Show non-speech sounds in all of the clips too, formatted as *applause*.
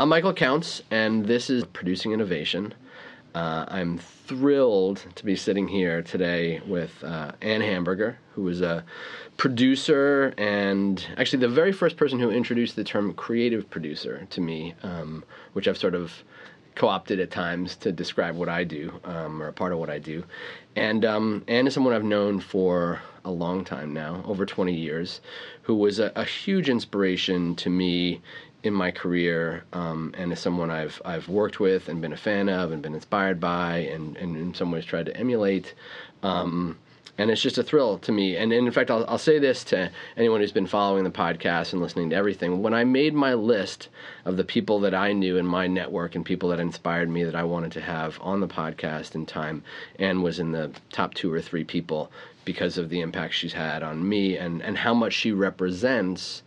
I'm Michael Counts, and this is Producing Innovation. Uh, I'm thrilled to be sitting here today with uh, Anne Hamburger, who is a producer and actually the very first person who introduced the term creative producer to me, um, which I've sort of co-opted at times to describe what I do um, or a part of what I do. And um, Anne is someone I've known for a long time now, over 20 years, who was a, a huge inspiration to me in my career um, and is someone I've I've worked with and been a fan of and been inspired by and, and in some ways tried to emulate. Um, and it's just a thrill to me. And, and in fact, I'll, I'll say this to anyone who's been following the podcast and listening to everything. When I made my list of the people that I knew in my network and people that inspired me that I wanted to have on the podcast in time, Anne was in the top two or three people because of the impact she's had on me and, and how much she represents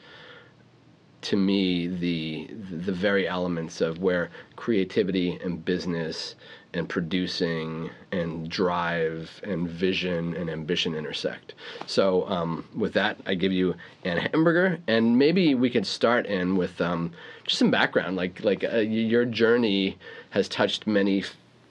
to me the the very elements of where creativity and business and producing and drive and vision and ambition intersect. So um, with that, I give you Anne Hamburger, and maybe we could start in with um, just some background. Like like uh, your journey has touched many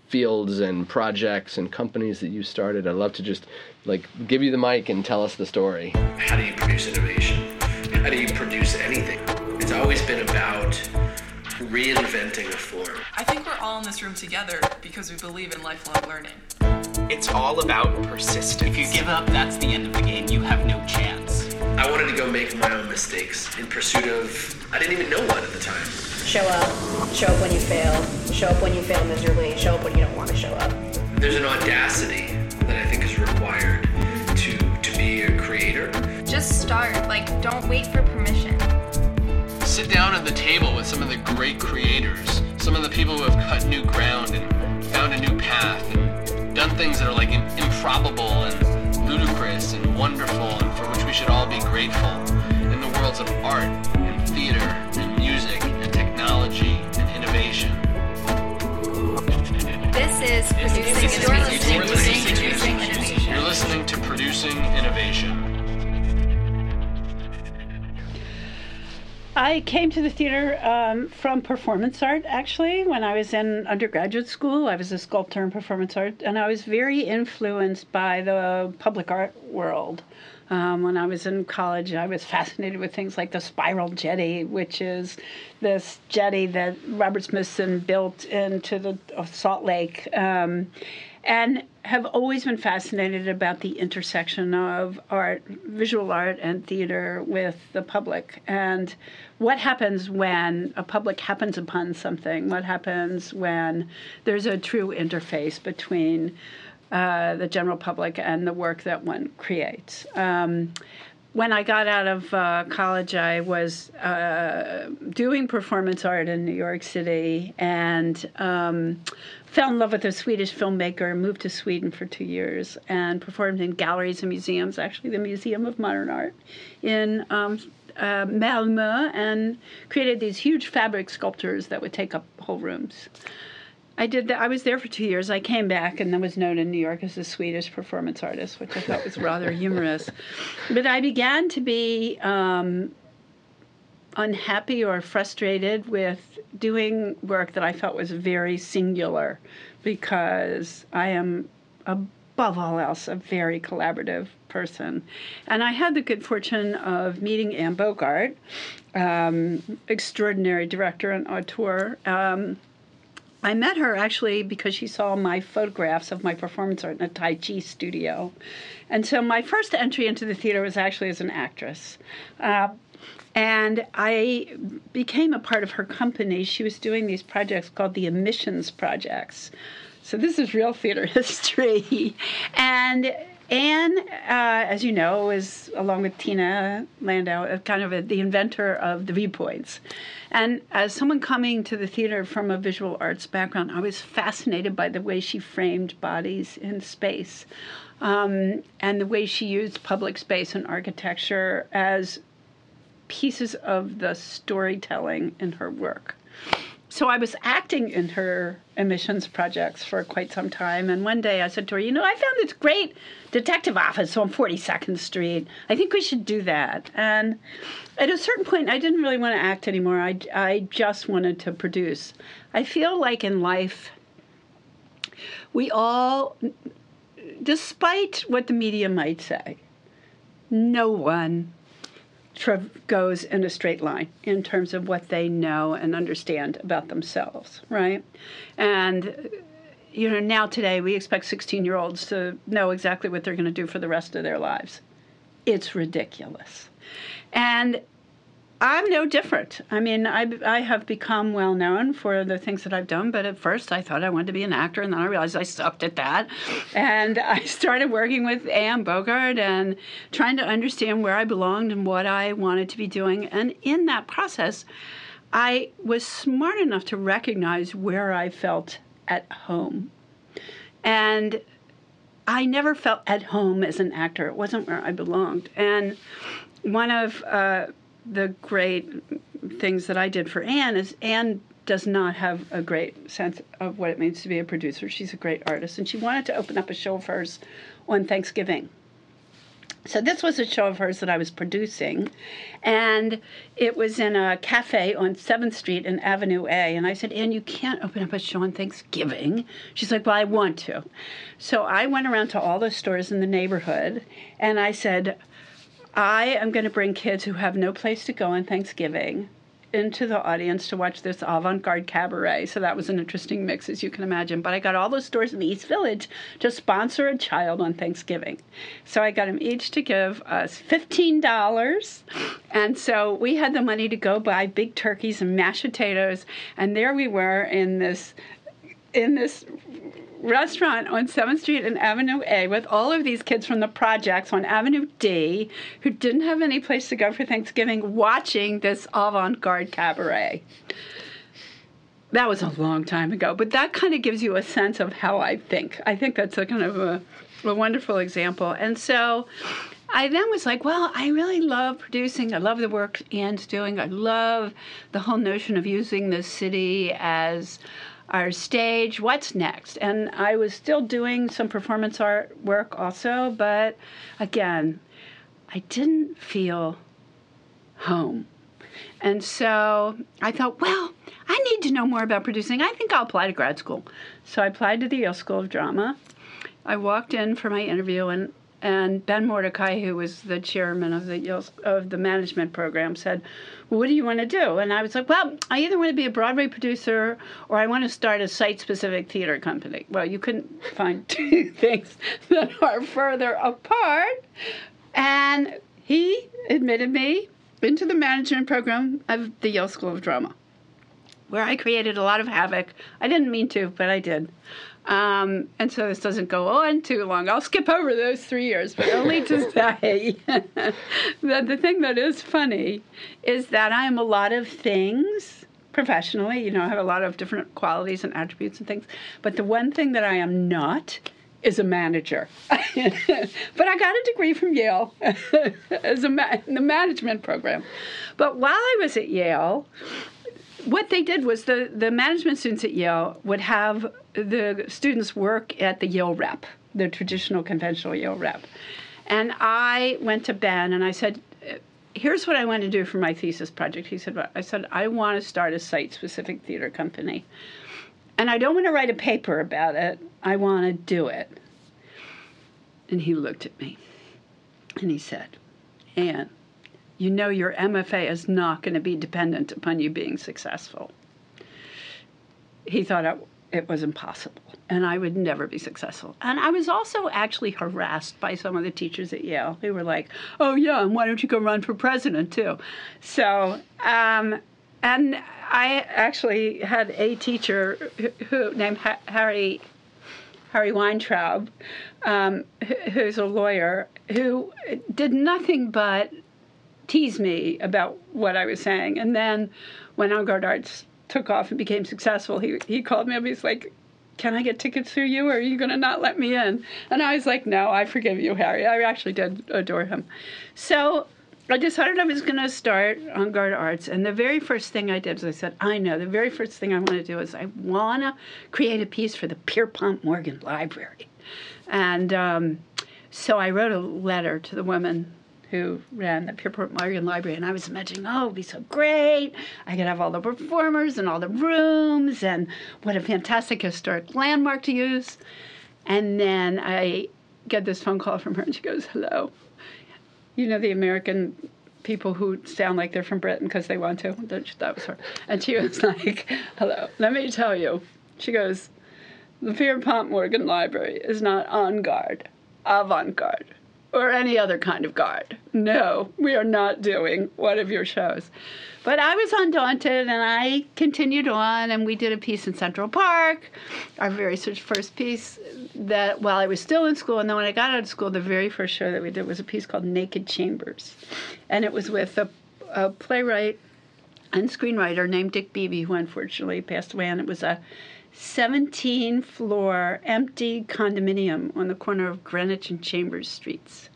fields and projects and companies that you started. I'd love to just like give you the mic and tell us the story. How do you produce innovation? How do you produce anything? It's always been about reinventing a form. I think we're all in this room together because we believe in lifelong learning. It's all about persistence. If you give up, that's the end of the game. You have no chance. I wanted to go make my own mistakes in pursuit of, I didn't even know one at the time. Show up. Show up when you fail. Show up when you fail miserably. Show up when you don't want to show up. There's an audacity that I think is required to, to be a creator. Just start. Like, don't wait for permission sit down at the table with some of the great creators, some of the people who have cut new ground and found a new path and done things that are like improbable and ludicrous and wonderful and for which we should all be grateful in the worlds of art and theater and music and technology and innovation. This is producing. You're listening to producing innovation. You're listening to producing innovation. I came to the theater um, from performance art, actually. When I was in undergraduate school, I was a sculptor in performance art, and I was very influenced by the public art world. Um, when I was in college, I was fascinated with things like the spiral jetty, which is this jetty that Robert Smithson built into the Salt Lake. Um, and have always been fascinated about the intersection of art, visual art, and theater with the public. And what happens when a public happens upon something? What happens when there's a true interface between uh, the general public and the work that one creates? Um, when I got out of uh, college, I was uh, doing performance art in New York City and um, fell in love with a Swedish filmmaker, moved to Sweden for two years, and performed in galleries and museums, actually, the Museum of Modern Art in um, uh, Malmö, and created these huge fabric sculptures that would take up whole rooms. I did that. I was there for two years. I came back and then was known in New York as the Swedish performance artist, which I thought was rather *laughs* humorous. But I began to be um, unhappy or frustrated with doing work that I felt was very singular because I am above all else a very collaborative person. And I had the good fortune of meeting Anne Bogart, um, extraordinary director and auteur. Um, I met her actually because she saw my photographs of my performance art in a Tai Chi studio. And so my first entry into the theater was actually as an actress. Uh, and I became a part of her company. She was doing these projects called the Emissions Projects. So this is real theater *laughs* history. and Anne, uh, as you know, is along with Tina Landau, kind of a, the inventor of the viewpoints. And as someone coming to the theater from a visual arts background, I was fascinated by the way she framed bodies in space um, and the way she used public space and architecture as pieces of the storytelling in her work. So I was acting in her emissions projects for quite some time. And one day I said to her, You know, I found this great detective office on 42nd Street. I think we should do that. And at a certain point, I didn't really want to act anymore. I, I just wanted to produce. I feel like in life, we all, despite what the media might say, no one goes in a straight line in terms of what they know and understand about themselves, right? And you know, now today we expect 16 year olds to know exactly what they're going to do for the rest of their lives. It's ridiculous. And I'm no different. I mean, I, I have become well known for the things that I've done, but at first I thought I wanted to be an actor, and then I realized I sucked at that. And *laughs* I started working with Anne Bogart and trying to understand where I belonged and what I wanted to be doing. And in that process, I was smart enough to recognize where I felt at home. And I never felt at home as an actor. It wasn't where I belonged. And one of uh, the great things that I did for Anne is Anne does not have a great sense of what it means to be a producer. She's a great artist, and she wanted to open up a show of hers on Thanksgiving. So this was a show of hers that I was producing, and it was in a cafe on Seventh Street and Avenue A. And I said, "Anne, you can't open up a show on Thanksgiving." She's like, "Well, I want to." So I went around to all the stores in the neighborhood, and I said, I am going to bring kids who have no place to go on Thanksgiving into the audience to watch this avant garde cabaret. So that was an interesting mix, as you can imagine. But I got all those stores in the East Village to sponsor a child on Thanksgiving. So I got them each to give us $15. And so we had the money to go buy big turkeys and mashed potatoes. And there we were in this in this restaurant on 7th Street and Avenue A with all of these kids from the projects on Avenue D who didn't have any place to go for Thanksgiving watching this avant garde cabaret. That was a long time ago, but that kind of gives you a sense of how I think. I think that's a kind of a, a wonderful example. And so I then was like, well, I really love producing. I love the work Anne's doing. I love the whole notion of using the city as our stage. What's next? And I was still doing some performance art work also, but again, I didn't feel home. And so I thought, well, I need to know more about producing. I think I'll apply to grad school. So I applied to the Yale School of Drama. I walked in for my interview, and and Ben Mordecai, who was the chairman of the Yale, of the management program, said, well, "What do you want to do?" And I was like, "Well, I either want to be a Broadway producer or I want to start a site-specific theater company." Well, you couldn't find *laughs* two things that are further apart. And he admitted me into the management program of the Yale School of Drama, where I created a lot of havoc. I didn't mean to, but I did. Um, and so this doesn't go on too long. I'll skip over those three years, but only to *laughs* say *laughs* that the thing that is funny is that I am a lot of things professionally. You know, I have a lot of different qualities and attributes and things. But the one thing that I am not is a manager. *laughs* but I got a degree from Yale as a ma- in the management program. But while I was at Yale, what they did was the, the management students at Yale would have the students work at the Yale rep, the traditional conventional Yale rep. And I went to Ben and I said, here's what I want to do for my thesis project. He said, I said, I want to start a site specific theater company. And I don't want to write a paper about it. I want to do it. And he looked at me and he said, Anne, you know your MFA is not going to be dependent upon you being successful. He thought it, it was impossible and I would never be successful. And I was also actually harassed by some of the teachers at Yale who were like, oh, yeah, and why don't you go run for president too? So, um, and I actually had a teacher who, who named ha- Harry Harry Weintraub, um, who's a lawyer, who did nothing but tease me about what I was saying. And then when Avant Arts took off and became successful, he, he called me up. He's like, Can I get tickets through you or are you going to not let me in? And I was like, No, I forgive you, Harry. I actually did adore him. So I decided I was going to start En Garde Arts, and the very first thing I did was I said, I know, the very first thing I want to do is I want to create a piece for the Pierpont Morgan Library. And um, so I wrote a letter to the woman who ran the Pierpont Morgan Library, and I was imagining, oh, it'd be so great. I could have all the performers and all the rooms, and what a fantastic historic landmark to use. And then I get this phone call from her, and she goes, hello you know the American people who sound like they're from Britain because they want to. That was her. And she was *laughs* like, hello, let me tell you. She goes, the Pierpont Morgan Library is not on guard, avant garde, or any other kind of guard. No, we are not doing one of your shows. But I was undaunted and I continued on, and we did a piece in Central Park, our very first piece that while I was still in school. And then when I got out of school, the very first show that we did was a piece called Naked Chambers. And it was with a, a playwright and screenwriter named Dick Beebe, who unfortunately passed away. And it was a 17 floor empty condominium on the corner of Greenwich and Chambers Streets.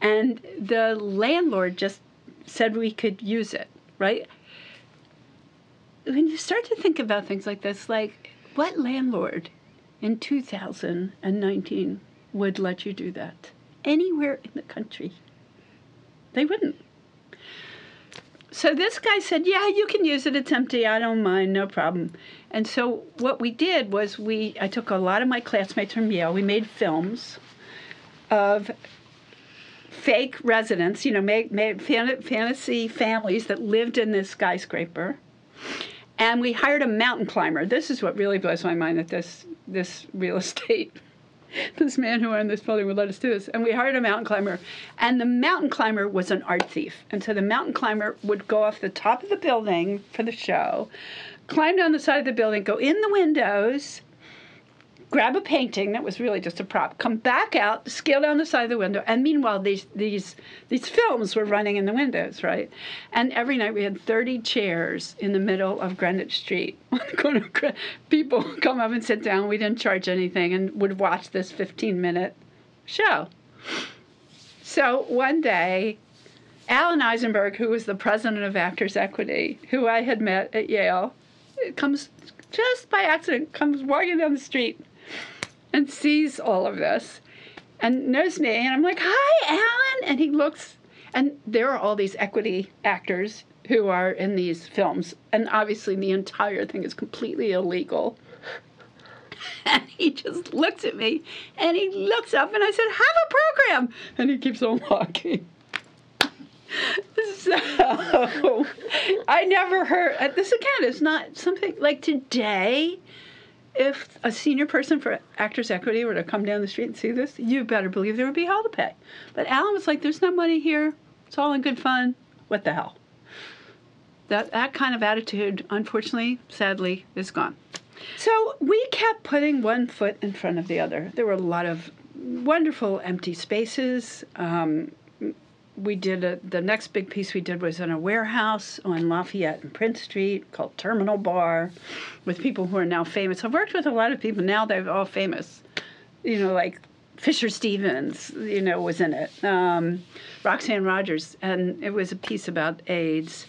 And the landlord just said we could use it right? When you start to think about things like this, like what landlord in 2019 would let you do that? Anywhere in the country. They wouldn't. So this guy said, Yeah, you can use it. It's empty. I don't mind. No problem. And so what we did was we I took a lot of my classmates from Yale. We made films of fake residents, you know, made, made fantasy families that lived in this skyscraper. And we hired a mountain climber. This is what really blows my mind that this this real *laughs* estate, *laughs* this man who owned this building would let us do this. And we hired a mountain climber, and the mountain climber was an art thief. And so the mountain climber would go off the top of the building for the show, climb down the side of the building, go in the windows, grab a painting that was really just a prop, come back out, scale down the side of the window, and meanwhile these these these films were running in the windows, right? And every night we had 30 chairs in the middle of Greenwich Street. *laughs* People come up and sit down. We didn't charge anything and would watch this 15 minute show. So one day, Alan Eisenberg, who was the president of Actors Equity, who I had met at Yale, comes just by accident comes walking down the street and sees all of this and knows me. And I'm like, hi, Alan. And he looks, and there are all these equity actors who are in these films. And obviously, the entire thing is completely illegal. *laughs* And he just looks at me and he looks up and I said, Have a program. And he keeps on walking. *laughs* so I never heard uh, this again. It's not something like today if a senior person for Actors Equity were to come down the street and see this, you better believe there would be hell to pay. But Alan was like, "There's no money here. It's all in good fun. What the hell?" That that kind of attitude, unfortunately, sadly, is gone. So we kept putting one foot in front of the other. There were a lot of wonderful empty spaces. Um, we did a, the next big piece we did was in a warehouse on Lafayette and Prince Street called Terminal Bar with people who are now famous. I've worked with a lot of people now, they're all famous. You know, like Fisher Stevens, you know, was in it. Um, Roxanne Rogers, and it was a piece about AIDS.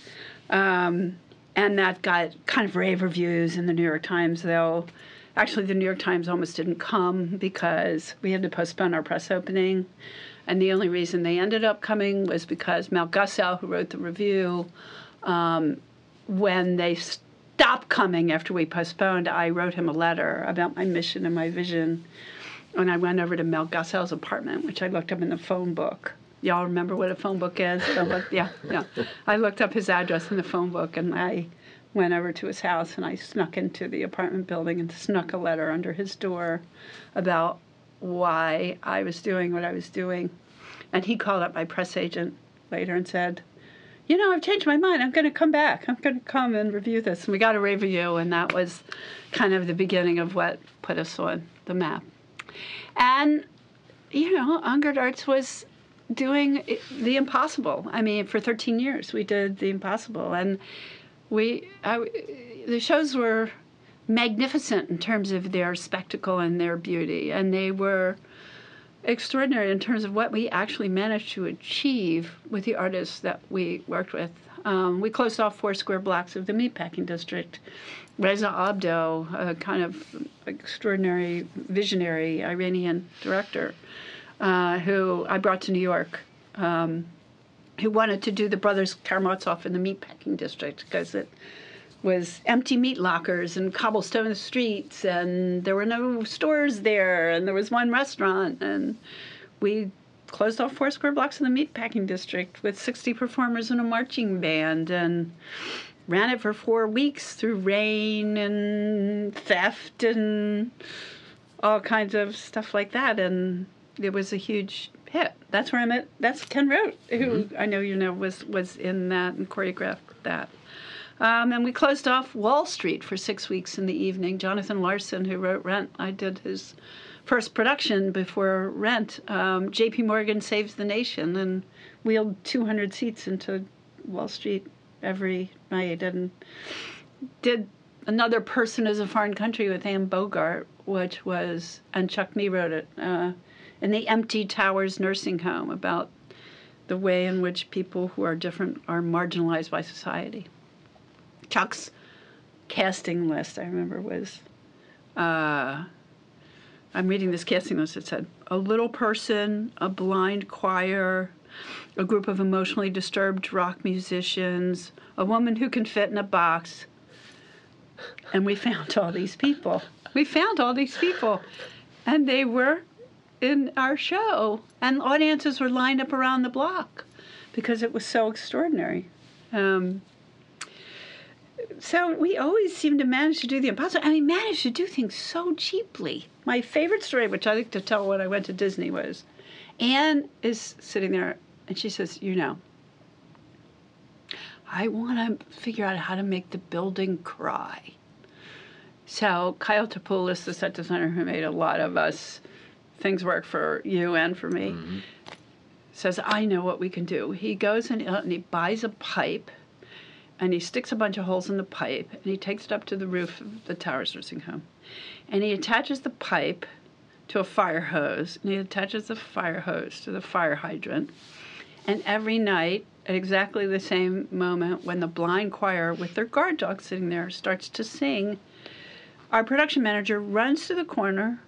Um, and that got kind of rave reviews in the New York Times, though. Actually, the New York Times almost didn't come because we had to postpone our press opening. And the only reason they ended up coming was because Mel Gussow, who wrote the review, um, when they stopped coming after we postponed, I wrote him a letter about my mission and my vision. And I went over to Mel Gussow's apartment, which I looked up in the phone book. Y'all remember what a phone book is? Phone book? *laughs* Yeah, yeah. I looked up his address in the phone book and I went over to his house and I snuck into the apartment building and snuck a letter under his door about why I was doing what I was doing. And he called up my press agent later and said, You know, I've changed my mind. I'm going to come back. I'm going to come and review this. And we got a review, and that was kind of the beginning of what put us on the map. And, you know, En Garde Arts was doing the impossible. I mean, for 13 years, we did the impossible. And we, I, the shows were magnificent in terms of their spectacle and their beauty. And they were extraordinary in terms of what we actually managed to achieve with the artists that we worked with. Um, we closed off four square blocks of the meatpacking district. Reza Abdoh, a kind of extraordinary visionary Iranian director, uh, who I brought to New York, um, who wanted to do the Brothers Karamazov in the meatpacking district because it was empty meat lockers and cobblestone streets, and there were no stores there, and there was one restaurant, and we closed off four square blocks of the meatpacking district with 60 performers and a marching band, and ran it for four weeks through rain and theft and all kinds of stuff like that, and it was a huge hit. That's where I met. That's Ken Roht, who mm-hmm. I know you know was was in that and choreographed that. Um, and we closed off Wall Street for six weeks in the evening. Jonathan Larson, who wrote Rent, I did his first production before Rent. Um, J.P. Morgan Saves the Nation and wheeled 200 seats into Wall Street every night and did Another Person is a Foreign Country with Anne Bogart, which was, and Chuck Mee wrote it, uh, in the Empty Towers Nursing Home about the way in which people who are different are marginalized by society. Chuck's casting list, I remember, was uh, I'm reading this casting list. It said a little person, a blind choir, a group of emotionally disturbed rock musicians, a woman who can fit in a box. And we found all these people. We found all these people. And they were in our show. And audiences were lined up around the block because it was so extraordinary. Um, so we always seem to manage to do the impossible. And we manage to do things so cheaply. My favorite story, which I like to tell when I went to Disney, was Anne is sitting there and she says, You know, I want to figure out how to make the building cry. So Kyle Chepulis, the set designer who made a lot of us things work for you and for me, mm-hmm. says, I know what we can do. He goes and, uh, and he buys a pipe and he sticks a bunch of holes in the pipe and he takes it up to the roof of the Towers Nursing Home. And he attaches the pipe to a fire hose and he attaches the fire hose to the fire hydrant. And every night, at exactly the same moment, when the blind choir with their guard dog sitting there starts to sing, our production manager runs to the corner,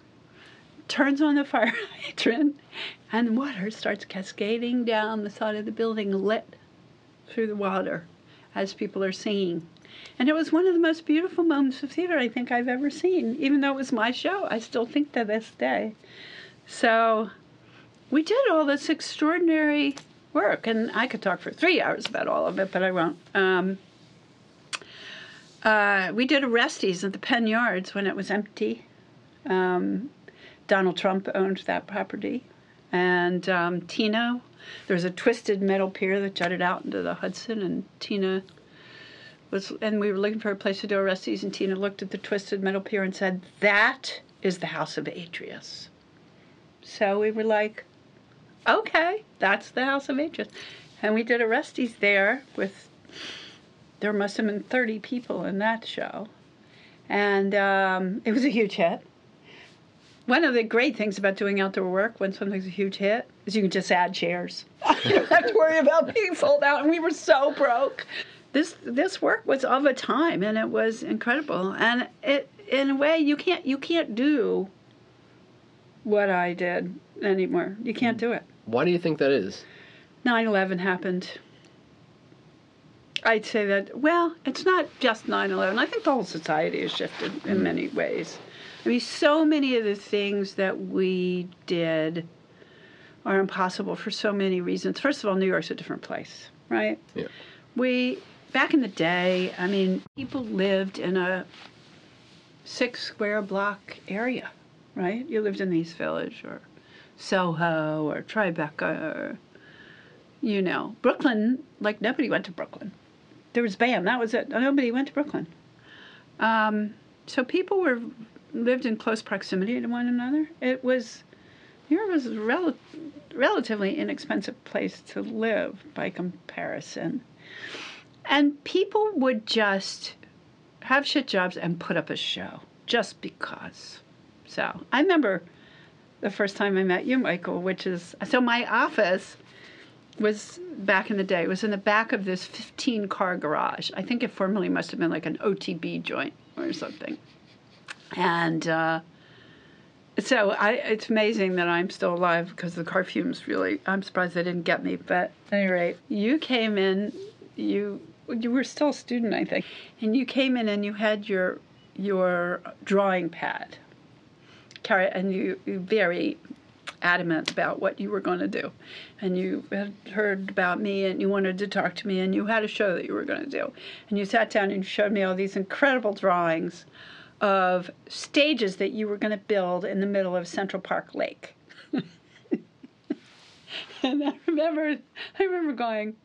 turns on the fire *laughs* hydrant, and water starts cascading down the side of the building, lit through the water as people are singing. And it was one of the most beautiful moments of theater I think I've ever seen. Even though it was my show, I still think to this day. So we did all this extraordinary work, and I could talk for three hours about all of it, but I won't. Um, uh, we did Orestes at the Penn Yards when it was empty. Um, Donald Trump owned that property. And um, Tina, there was a twisted metal pier that jutted out into the Hudson, and Tina was, and we were looking for a place to do Orestes, and Tina looked at the twisted metal pier and said, That is the house of Atreus. So we were like, Okay, that's the house of Atreus. And we did Orestes there with, there must have been 30 people in that show. And um, it was a huge hit. One of the great things about doing outdoor work when something's a huge hit is you can just add chairs. *laughs* you don't have to worry about being sold out. And we were so broke. This this work was of a time, and it was incredible. And it, in a way, you can't you can't do what I did anymore. You can't do it. Why do you think that is? 9/11 happened. I'd say that well, it's not just 9/11. I think the whole society has shifted in mm. many ways. I mean, so many of the things that we did are impossible for so many reasons. First of all, New York's a different place, right? Yeah. We back in the day, I mean, people lived in a six square block area, right? You lived in East Village or Soho or Tribeca or you know, Brooklyn, like nobody went to Brooklyn. There was BAM, that was it. Nobody went to Brooklyn. Um, so people were lived in close proximity to one another. It was New York was rel- relatively inexpensive place to live by comparison. And people would just have shit jobs and put up a show just because. So I remember the first time I met you, Michael, which is so my office was back in the day, was in the back of this 15 car garage. I think it formerly must have been like an OTB joint or something. And uh, so I, it's amazing that I'm still alive because the car fumes really, I'm surprised they didn't get me. But at any rate, you came in, you you were still a student, I think, and you came in and you had your your drawing pad, carry, and you, you very adamant about what you were going to do, and you had heard about me and you wanted to talk to me and you had a show that you were going to do, and you sat down and you showed me all these incredible drawings of stages that you were going to build in the middle of Central Park Lake. *laughs* and I remember, I remember going,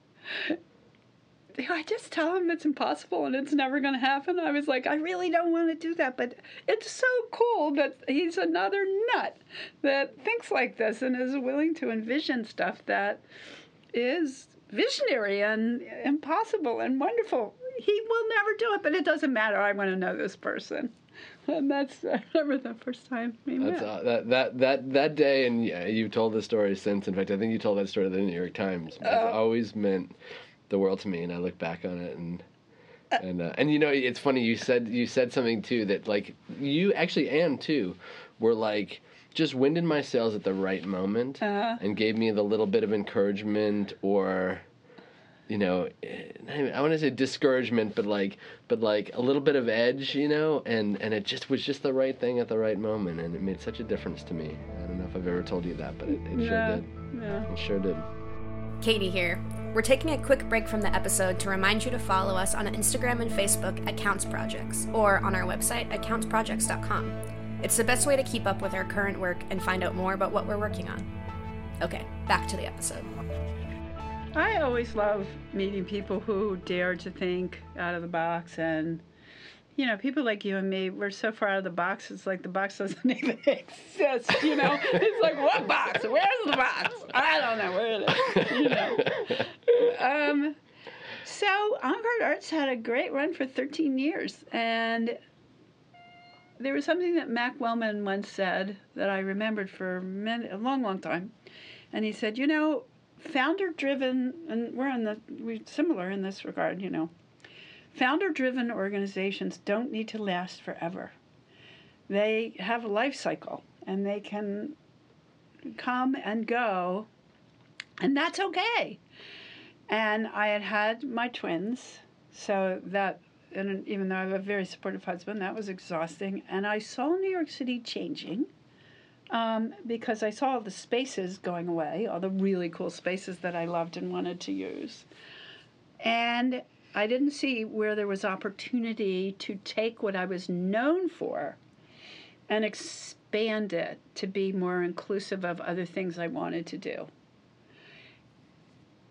do I just tell him it's impossible and it's never going to happen? I was like, I really don't want to do that, but it's so cool that he's another nut that thinks like this and is willing to envision stuff that is visionary and impossible and wonderful. He will never do it, but it doesn't matter. I want to know this person. And that's *laughs* I remember the first time we That's met. uh, that that that that day, and yeah, you've told the story since. In fact, I think you told that story to the New York Times. It's Oh. always meant the world to me, and I look back on it, and Uh. and uh, and you know, it's funny. You said you said something too that like you actually and too were like just winded my sails at the right moment, Uh-huh. and gave me the little bit of encouragement or. You know, eh, not even- I want to say discouragement, but like, but like a little bit of edge, you know, and and it just was just the right thing at the right moment, and it made such a difference to me. I don't know if I've ever told you that, but it, it Yeah, sure did. yeah. It sure did. Katie here. We're taking a quick break from the episode to remind you to follow us on Instagram and Facebook at Counts Projects or on our website at countsprojects.com. It's the best way to keep up with our current work and find out more about what we're working on. Okay, back to the episode. I always love meeting people who dare to think out of the box and you know, people like you and me, we're so far out of the box, it's like the box *laughs* doesn't even exist, you know? *laughs* it's like, what box? Where's the box? I don't know where it is, you know? *laughs* um, so, En Garde Arts had a great run for 13 years, and there was something that Mac Wellman once said that I remembered for many, a long, long time. And he said, you know, founder driven, and we're in the, we're similar in this regard, you know. Founder driven organizations don't need to last forever. They have a life cycle and they can come and go, and that's okay. And I had had my twins, so that, and even though I have a very supportive husband, that was exhausting. And I saw New York City changing um, because I saw the spaces going away, all the really cool spaces that I loved and wanted to use. And I didn't see where there was opportunity to take what I was known for and expand it to be more inclusive of other things I wanted to do.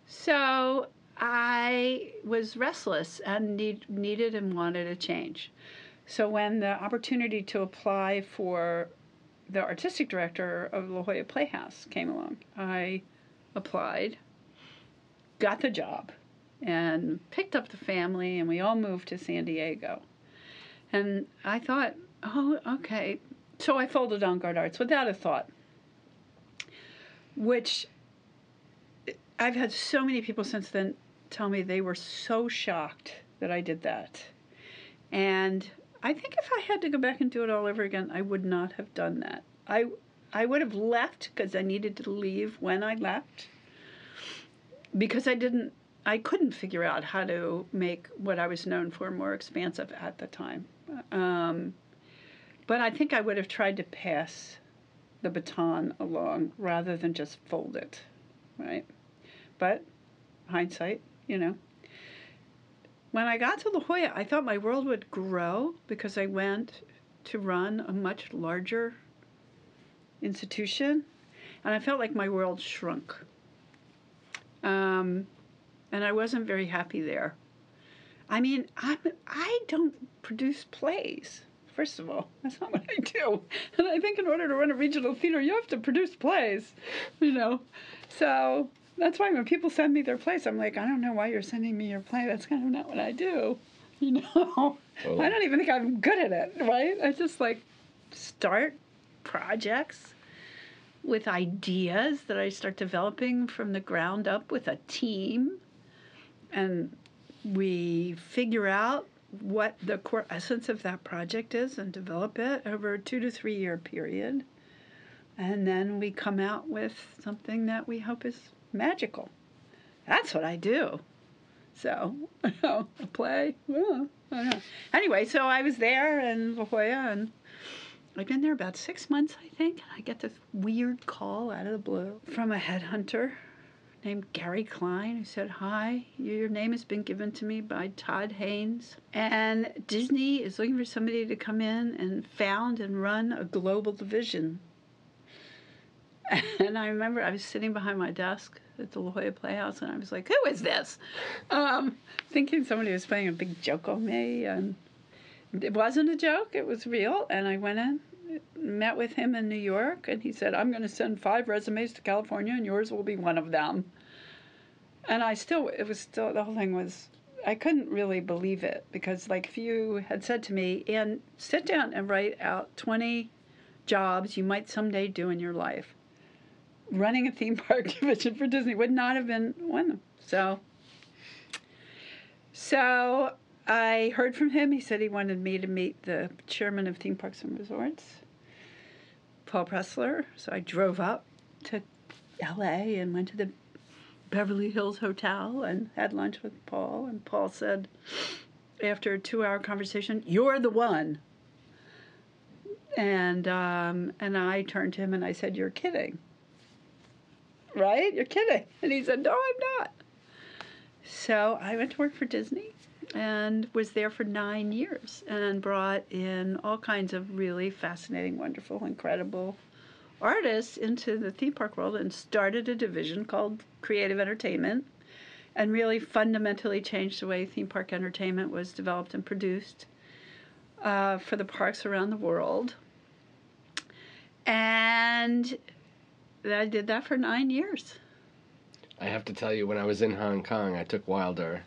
So I was restless and need, needed and wanted a change. So when the opportunity to apply for the artistic director of La Jolla Playhouse came along, I applied, got the job, and picked up the family, and we all moved to San Diego. And I thought, oh, okay. So I folded En Garde Arts without a thought, which I've had so many people since then tell me they were so shocked that I did that. And I think if I had to go back and do it all over again, I would not have done that. I I would have left because I needed to leave when I left because I didn't I couldn't figure out how to make what I was known for more expansive at the time. Um, but I think I would have tried to pass the baton along rather than just fold it, right? But hindsight, you know. When I got to La Jolla, I thought my world would grow because I went to run a much larger institution, and I felt like my world shrunk. Um, and I wasn't very happy there. I mean, I'm, I don't produce plays. First of all, that's not what I do. And I think in order to run a regional theater, you have to produce plays, you know. So that's why when people send me their plays, I'm like, I don't know why you're sending me your play. That's kind of not what I do, *laughs* you know. I don't even think I'm good at it, right? I just like start projects with ideas that I start developing from the ground up with a team. And we figure out what the core essence of that project is and develop it over a two to three year period. And then we come out with something that we hope is magical. That's what I do. So, *laughs* play. Anyway, so I was there in La Jolla and I'd been there about six months, I think. And I get this weird call out of the blue from a headhunter named Gary Klein who said, Hi, your name has been given to me by Todd Haynes. And Disney is looking for somebody to come in and found and run a global division. *laughs* And I remember I was sitting behind my desk at the La Jolla Playhouse and I was like, Who is this? Um, thinking somebody was playing a big joke on me. And it wasn't a joke, it was real. And I went in, met with him in New York, and he said, I'm going to send five resumes to California, and yours will be one of them. And I still, it was still, the whole thing was, I couldn't really believe it because, like, if you had said to me, and sit down and write out 20 jobs you might someday do in your life, running a theme park *laughs* division for Disney would not have been one. So, so I heard from him. He said he wanted me to meet the chairman of theme parks and resorts, Paul Pressler. So I drove up to LA and went to the Beverly Hills Hotel and had lunch with Paul. And Paul said, after a two hour conversation, You're the one. And, um, and I turned to him and I said, You're kidding. Right? You're kidding. And he said, No, I'm not. So I went to work for Disney and was there for nine years and brought in all kinds of really fascinating, wonderful, incredible artists into the theme park world and started a division called Creative Entertainment and really fundamentally changed the way theme park entertainment was developed and produced uh, for the parks around the world. And I did that for nine years. I have to tell you, when I was in Hong Kong, I took Wilder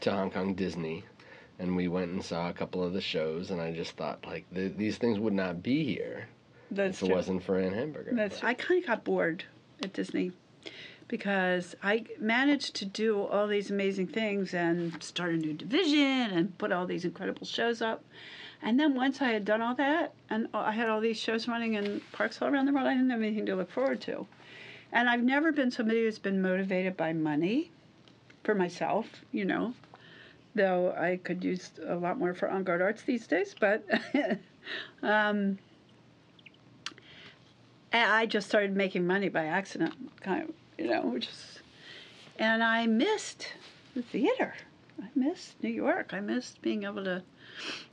to Hong Kong Disney, and we went and saw a couple of the shows, and I just thought, like, th- these things would not be here That's if it true. wasn't for Anne Hamburger. That's I kind of got bored at Disney because I managed to do all these amazing things and start a new division and put all these incredible shows up. And then once I had done all that and I had all these shows running in parks all around the world, I didn't have anything to look forward to. And I've never been somebody who's been motivated by money for myself, you know, though I could use a lot more for En Garde Arts these days, but *laughs* um, I just started making money by accident, kind of, you know, which is, and I missed the theater. I missed New York. I missed being able to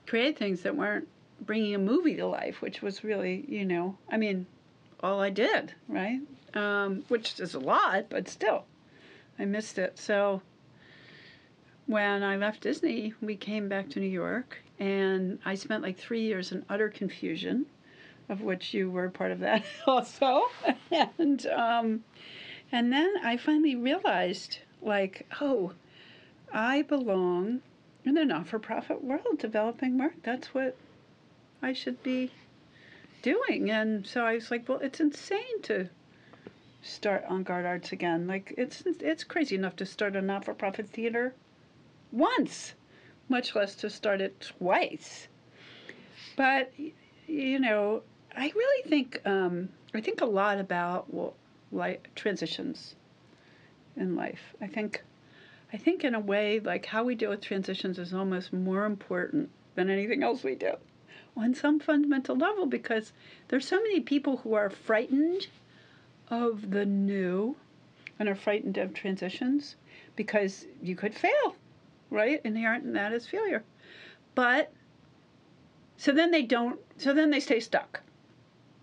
create things that weren't bringing a movie to life, which was really, you know, I mean, all I did, right? Um, which is a lot, but still, I missed it. So when I left Disney, we came back to New York, and I spent like three years in utter confusion, of which you were part of that *laughs* also. *laughs* and um, and then I finally realized, like, oh, I belong in the not-for-profit world, developing work. That's what I should be doing. And so I was like, well, it's insane to start En Garde Arts again. Like it's it's crazy enough to start a not-for-profit theater once, much less to start it twice. But you know, I really think um, I think a lot about well, like transitions in life. I think I think in a way like how we deal with transitions is almost more important than anything else we do on some fundamental level because there's so many people who are frightened of the new and are frightened of transitions because you could fail, right? Inherent in that is failure. But so then they don't, so then they stay stuck.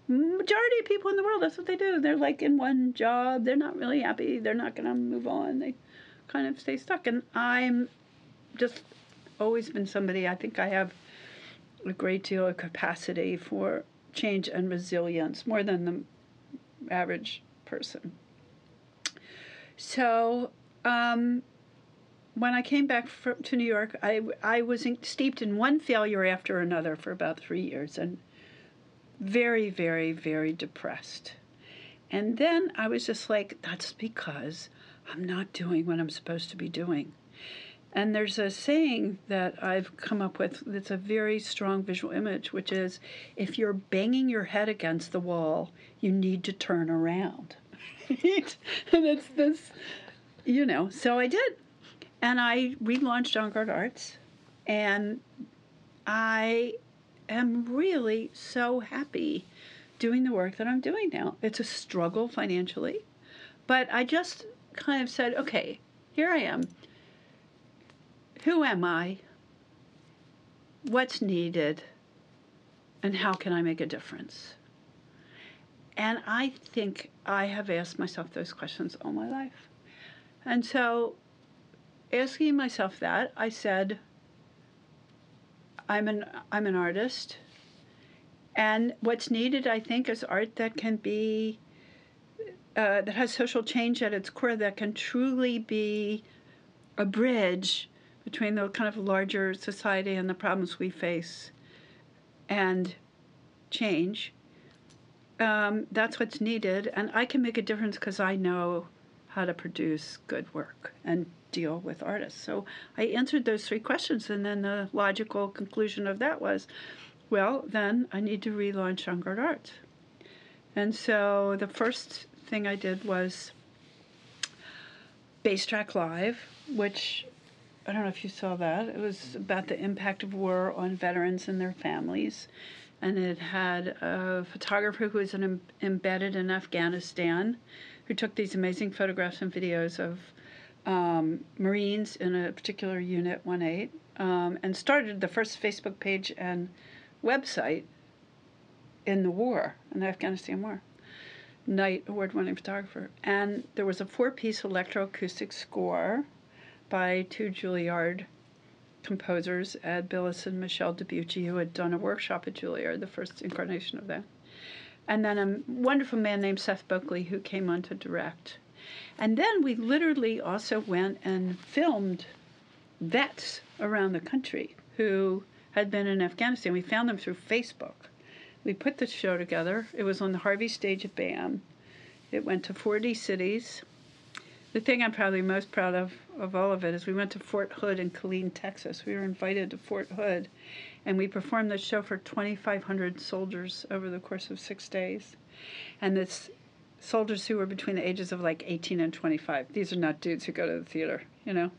Majority of people in the world, that's what they do. They're like in one job, they're not really happy, they're not going to move on, they kind of stay stuck. And I'm just always been somebody, I think I have a great deal of capacity for change and resilience, more than the average person. So, um, when I came back from, to New York, I, I was in, steeped in one failure after another for about three years and very, very, very depressed. And then I was just like, that's because I'm not doing what I'm supposed to be doing. And there's a saying that I've come up with that's a very strong visual image, which is if you're banging your head against the wall, you need to turn around. *laughs* and it's this, you know, so I did. And I relaunched En Garde Arts, and I am really so happy doing the work that I'm doing now. It's a struggle financially, but I just kind of said, okay, here I am who am I? What's needed? And how can I make a difference? And I think I have asked myself those questions all my life. And so, asking myself that, I said, I'm an, I'm an artist. And what's needed, I think, is art that can be, uh, that has social change at its core, that can truly be a bridge between the kind of larger society and the problems we face and change. Um, that's what's needed, and I can make a difference because I know how to produce good work and deal with artists. So I answered those three questions, and then the logical conclusion of that was, well, then I need to relaunch En Garde Arts. And so the first thing I did was Basetrack Live, which I don't know if you saw that. It was about the impact of war on veterans and their families. And it had a photographer who was an, embedded in Afghanistan who took these amazing photographs and videos of um, Marines in a particular unit, 1 8, um, and started the first Facebook page and website in the war, in the Afghanistan war. Knight award winning photographer. And there was a four piece electroacoustic score by two Juilliard composers, Ed Bilous and Michelle DiBucci, who had done a workshop at Juilliard, the first incarnation of that. And then a wonderful man named Seth Bockley who came on to direct. And then we literally also went and filmed vets around the country who had been in Afghanistan. We found them through Facebook. We put the show together. It was on the Harvey stage at BAM. It went to 40 cities the thing I'm probably most proud of of all of it is we went to Fort Hood in Killeen, Texas. We were invited to Fort Hood, and we performed the show for 2,500 soldiers over the course of six days, and this soldiers who were between the ages of like 18 and 25. These are not dudes who go to the theater, you know.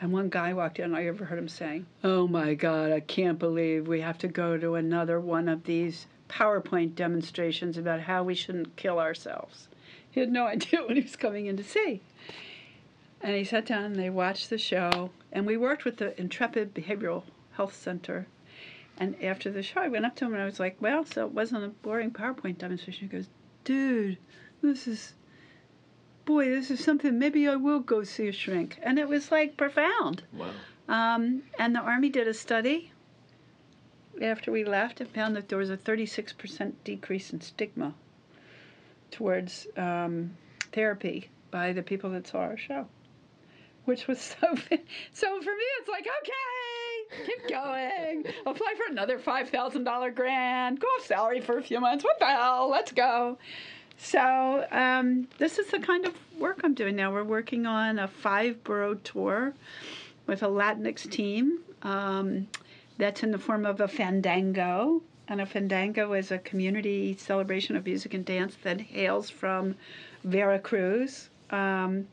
And one guy walked in, I overheard him saying, Oh my God, I can't believe we have to go to another one of these PowerPoint demonstrations about how we shouldn't kill ourselves. He had no *laughs* idea what he was coming in to see. And he sat down and they watched the show. And we worked with the Intrepid Behavioral Health Center. And after the show, I went up to him and I was like, Well, so it wasn't a boring PowerPoint demonstration. He goes, Dude, this is, boy, this is something, maybe I will go see a shrink. And it was like profound. Wow. Um, and the Army did a study after we left and found that there was a 36% decrease in stigma towards um, therapy by the people that saw our show, which was *laughs* so. So for me, it's like okay, keep going. *laughs* Apply for another five thousand dollar grant. Go off salary for a few months. What the hell? Let's go. So um, this is the kind of work I'm doing now. We're working on a five borough tour with a Latinx team. Um, that's in the form of a fandango and a fandango is a community celebration of music and dance that hails from Veracruz. Um,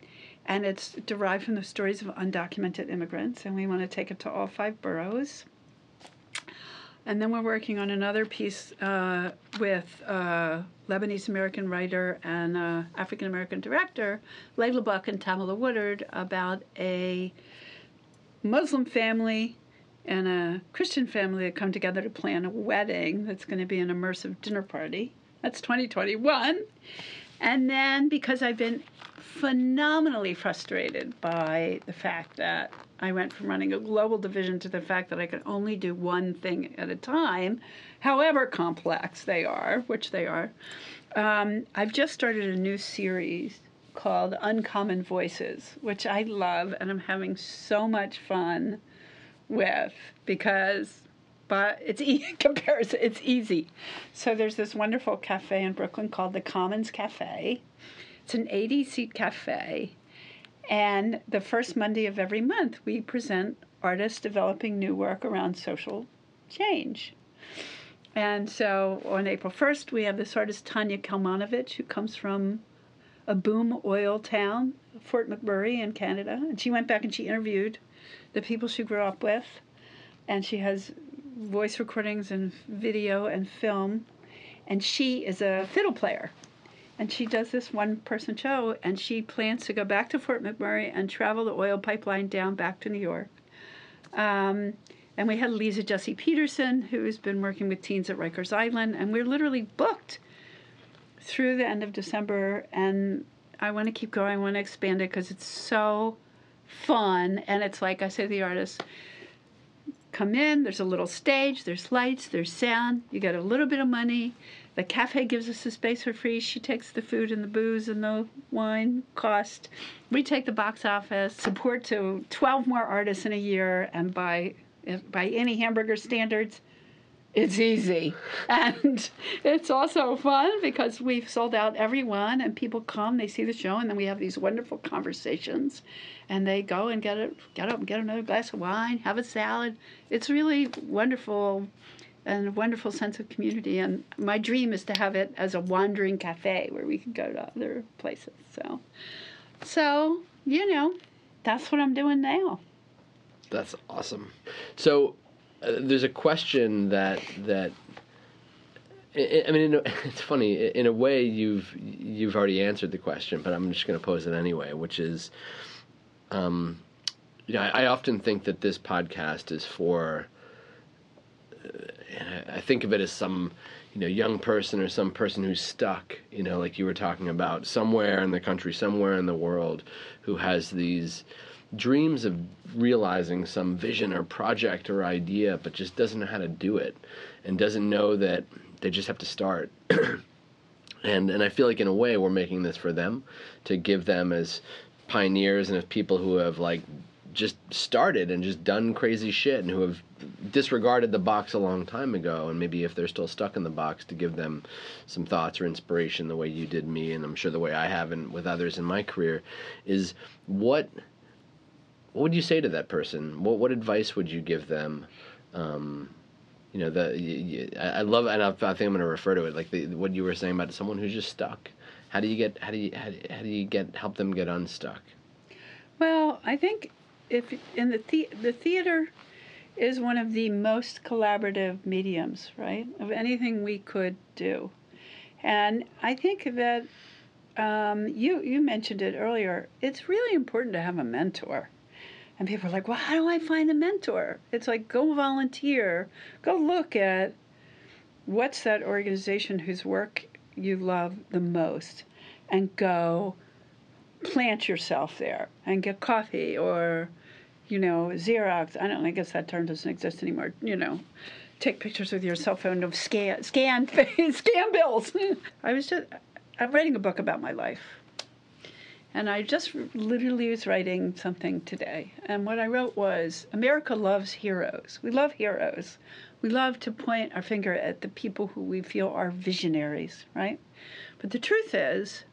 and it's derived from the stories of undocumented immigrants, and we want to take it to all five boroughs. And then we're working on another piece uh, with uh, Lebanese American writer and uh, African American director, Leila Buck and Tamilla Woodard, about a Muslim family and a Christian family that come together to plan a wedding that's going to be an immersive dinner party. That's 2021. And then because I've been phenomenally frustrated by the fact that I went from running a global division to the fact that I could only do one thing at a time, however complex they are, which they are. Um, I've just started a new series called Uncommon Voices, which I love and I'm having so much fun with because but it's e- *laughs* comparison. It's easy. So there's this wonderful cafe in Brooklyn called the Commons Cafe. It's an 80 seat cafe, and the first Monday of every month we present artists developing new work around social change. And so on April 1st, we have this artist, Tanya Kalmanovitch, who comes from a boom oil town, Fort McMurray in Canada. And she went back and she interviewed the people she grew up with. And she has voice recordings and video and film. And she is a fiddle player. And she does this one person show, and she plans to go back to Fort McMurray and travel the oil pipeline down back to New York. Um, and we had Lisa Jesse Peterson, who's been working with teens at Rikers Island, and we're literally booked through the end of December. And I want to keep going, I want to expand it because it's so fun. And it's like I say to the artists, come in, there's a little stage, there's lights, there's sound, you get a little bit of money. The cafe gives us the space for free. She takes the food and the booze and the wine cost. We take the box office, support to 12 more artists in a year, and by by Anne Hamburger standards, it's easy. And *laughs* it's also fun because we've sold out everyone and people come, they see the show, and then we have these wonderful conversations. And they go and get it, get up and get another glass of wine, have a salad. It's really wonderful and a wonderful sense of community. And my dream is to have it as a wandering cafe where we can go to other places. So, so you know, that's what I'm doing now. That's awesome. So uh, there's a question that that I mean, *laughs* it's funny. In a way, you've you've already answered the question, but I'm just going to pose it anyway, which is, um, I often think that this podcast is for. Uh, I think of it as some, you know, young person or some person who's stuck, you know, like you were talking about, somewhere in the country, somewhere in the world, who has these dreams of realizing some vision or project or idea, but just doesn't know how to do it, and doesn't know that they just have to start. *clears throat* and and I feel like in a way we're making this for them, to give them as pioneers and as people who have like just started and just done crazy shit and who have disregarded the box a long time ago and maybe if they're still stuck in the box to give them some thoughts or inspiration the way you did me and I'm sure the way I have and with others in my career is what what would you say to that person? What what advice would you give them? Um, you know, the I love, and I, think I'm going to refer to it like the, what you were saying about someone who's just stuck. How do you get? How do you? How how do you get? Help them get unstuck. Well, I think if in the the, the theater is one of the most collaborative mediums, right, of anything we could do, and I think that um, you you mentioned it earlier. It's really important to have a mentor. And people are like, well, how do I find a mentor? It's like, go volunteer, go look at what's that organization whose work you love the most, and go plant yourself there and get coffee or, you know, Xerox. I don't I guess that term doesn't exist anymore. You know, take pictures with your cell phone of scan, scan, *laughs* scan bills. *laughs* I was just, I'm writing a book about my life and I just literally was writing something today. And what I wrote was America loves heroes. We love heroes. We love to point our finger at the people who we feel are visionaries, right? But the truth is,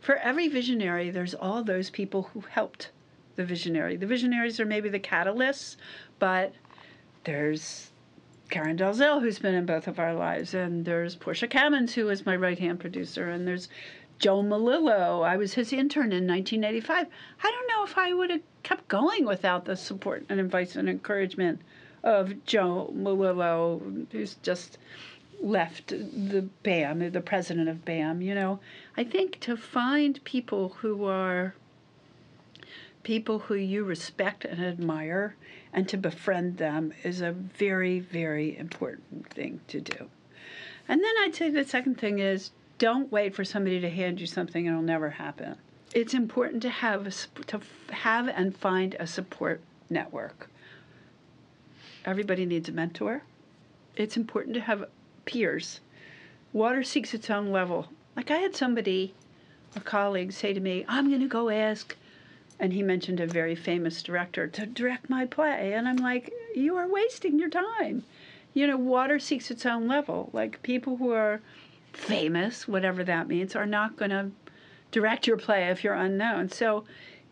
for every visionary, there's all those people who helped the visionary. The visionaries are maybe the catalysts, but there's Karen Dalzell, who's been in both of our lives, and there's Portia Cammons, who is my right hand producer, and there's Joe Melillo. I was his intern in 1985. I don't know if I would have kept going without the support and advice and encouragement of Joe Melillo, who's just left the BAM, the president of BAM. You know, I think to find people who are people who you respect and admire and to befriend them is a very, very important thing to do. And then I'd say the second thing is don't wait for somebody to hand you something; it'll never happen. It's important to have a, to have and find a support network. Everybody needs a mentor. It's important to have peers. Water seeks its own level. Like I had somebody, a colleague, say to me, "I'm going to go ask," and he mentioned a very famous director to direct my play, and I'm like, "You are wasting your time." you know, water seeks its own level. Like people who are famous, whatever that means, are not going to direct your play if you're unknown. So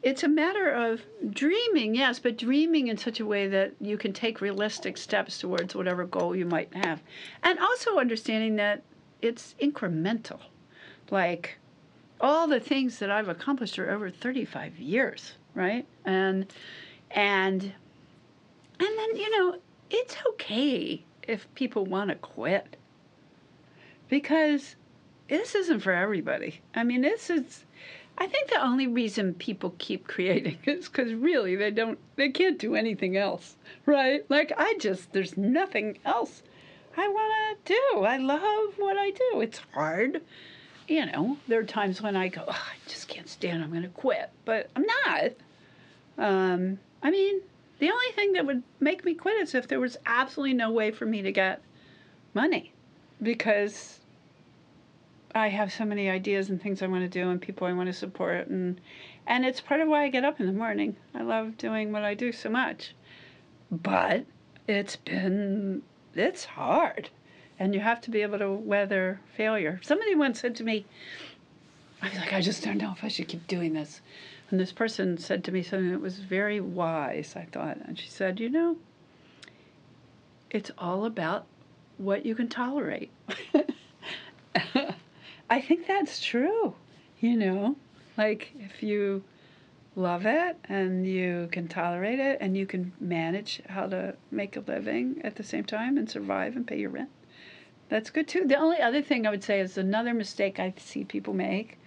it's a matter of dreaming, yes, but dreaming in such a way that you can take realistic steps towards whatever goal you might have. And also understanding that it's incremental. Like all the things that I've accomplished are over 35 years, right? And and and then, you know, it's okay if people want to quit. Because this isn't for everybody. I mean, this is I think the only reason people keep *laughs* creating is because really they don't, they can't do anything else, right? Like I just, there's nothing else I want to do. I love what I do. It's hard, you know. There are times when I go, oh, I just can't stand. I'm going to quit, but I'm not. Um, I mean, the only thing that would make me quit is if there was absolutely no way for me to get money, because I have so many ideas and things I want to do and people I want to support and and it's part of why I get up in the morning. I love doing what I do so much. But it's been it's hard. And you have to be able to weather failure. Somebody once said to me, I was like, I just don't know if I should keep doing this. And this person said to me something that was very wise, I thought. And she said, You know, it's all about what you can tolerate. *laughs* I think that's true. You know, like if you love it and you can tolerate it and you can manage how to make a living at the same time and survive and pay your rent, that's good too. The only other thing I would say is another mistake I see people make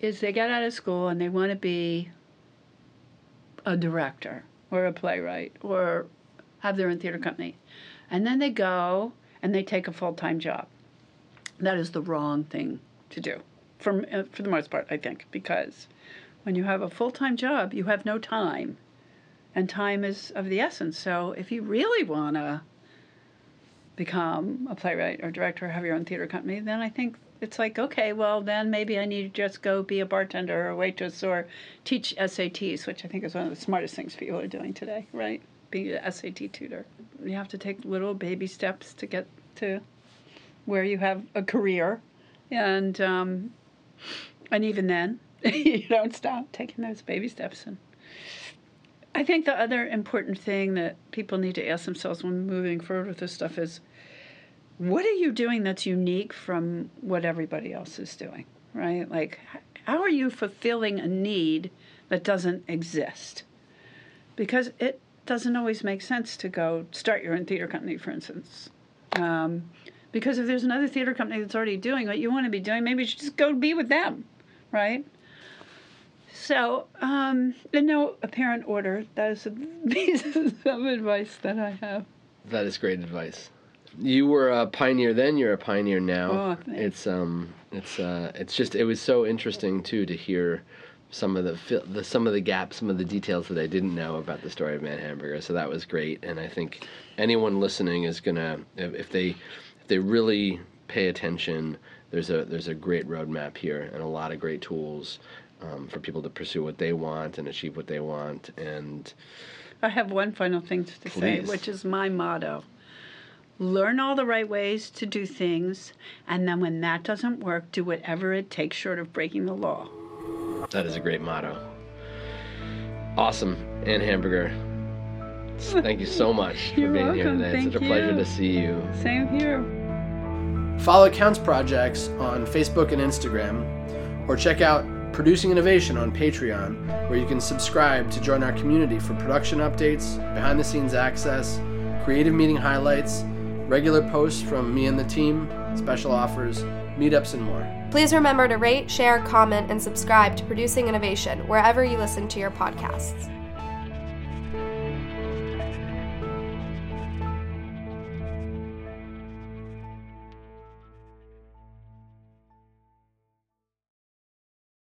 is they get out of school and they want to be a director or a playwright or have their own theater company. And then they go and they take a full time job that is the wrong thing to do for, uh, for the most part, I think, because when you have a full time job, you have no time, and time is of the essence. So if you really want to become a playwright or director or have your own theater company, then I think it's like, okay, well, then maybe I need to just go be a bartender or a waitress or teach SATs, which I think is one of the smartest things people are doing today, right? Being an SAT tutor. You have to take little baby steps to get to where you have a career, and um, and even then, *laughs* you don't stop taking those baby steps. And I think the other important thing that people need to ask themselves when moving forward with this stuff is, what are you doing that's unique from what everybody else is doing, right? Like, how are you fulfilling a need that doesn't exist? Because it doesn't always make sense to go start your own theater company, for instance. Um, because if there's another theater company that's already doing what you want to be doing, maybe you should just go be with them, right? So, um, in no apparent order, that is a *laughs* piece of advice that I have. That is great advice. You were a pioneer then. You're a pioneer now. Oh, thanks. it's um, it's uh, it's just it was so interesting too to hear some of the, the some of the gaps, some of the details that I didn't know about the story of Anne Hamburger. So that was great, and I think anyone listening is gonna if, if they if they really pay attention, there's a there's a great roadmap here and a lot of great tools um, for people to pursue what they want and achieve what they want. And I have one final thing to say, which is my motto learn all the right ways to do things, and then when that doesn't work, do whatever it takes short of breaking the law. That is a great motto. Awesome, Anne Hamburger. Thank you so *laughs* much for You're being here welcome. today. It's Thank such a pleasure you. to see you. Same here. Follow Accounts Projects on Facebook and Instagram, or check out Producing Innovation on Patreon, where you can subscribe to join our community for production updates, behind the scenes access, creative meeting highlights, regular posts from me and the team, special offers, meetups, and more. Please remember to rate, share, comment, and subscribe to Producing Innovation wherever you listen to your podcasts.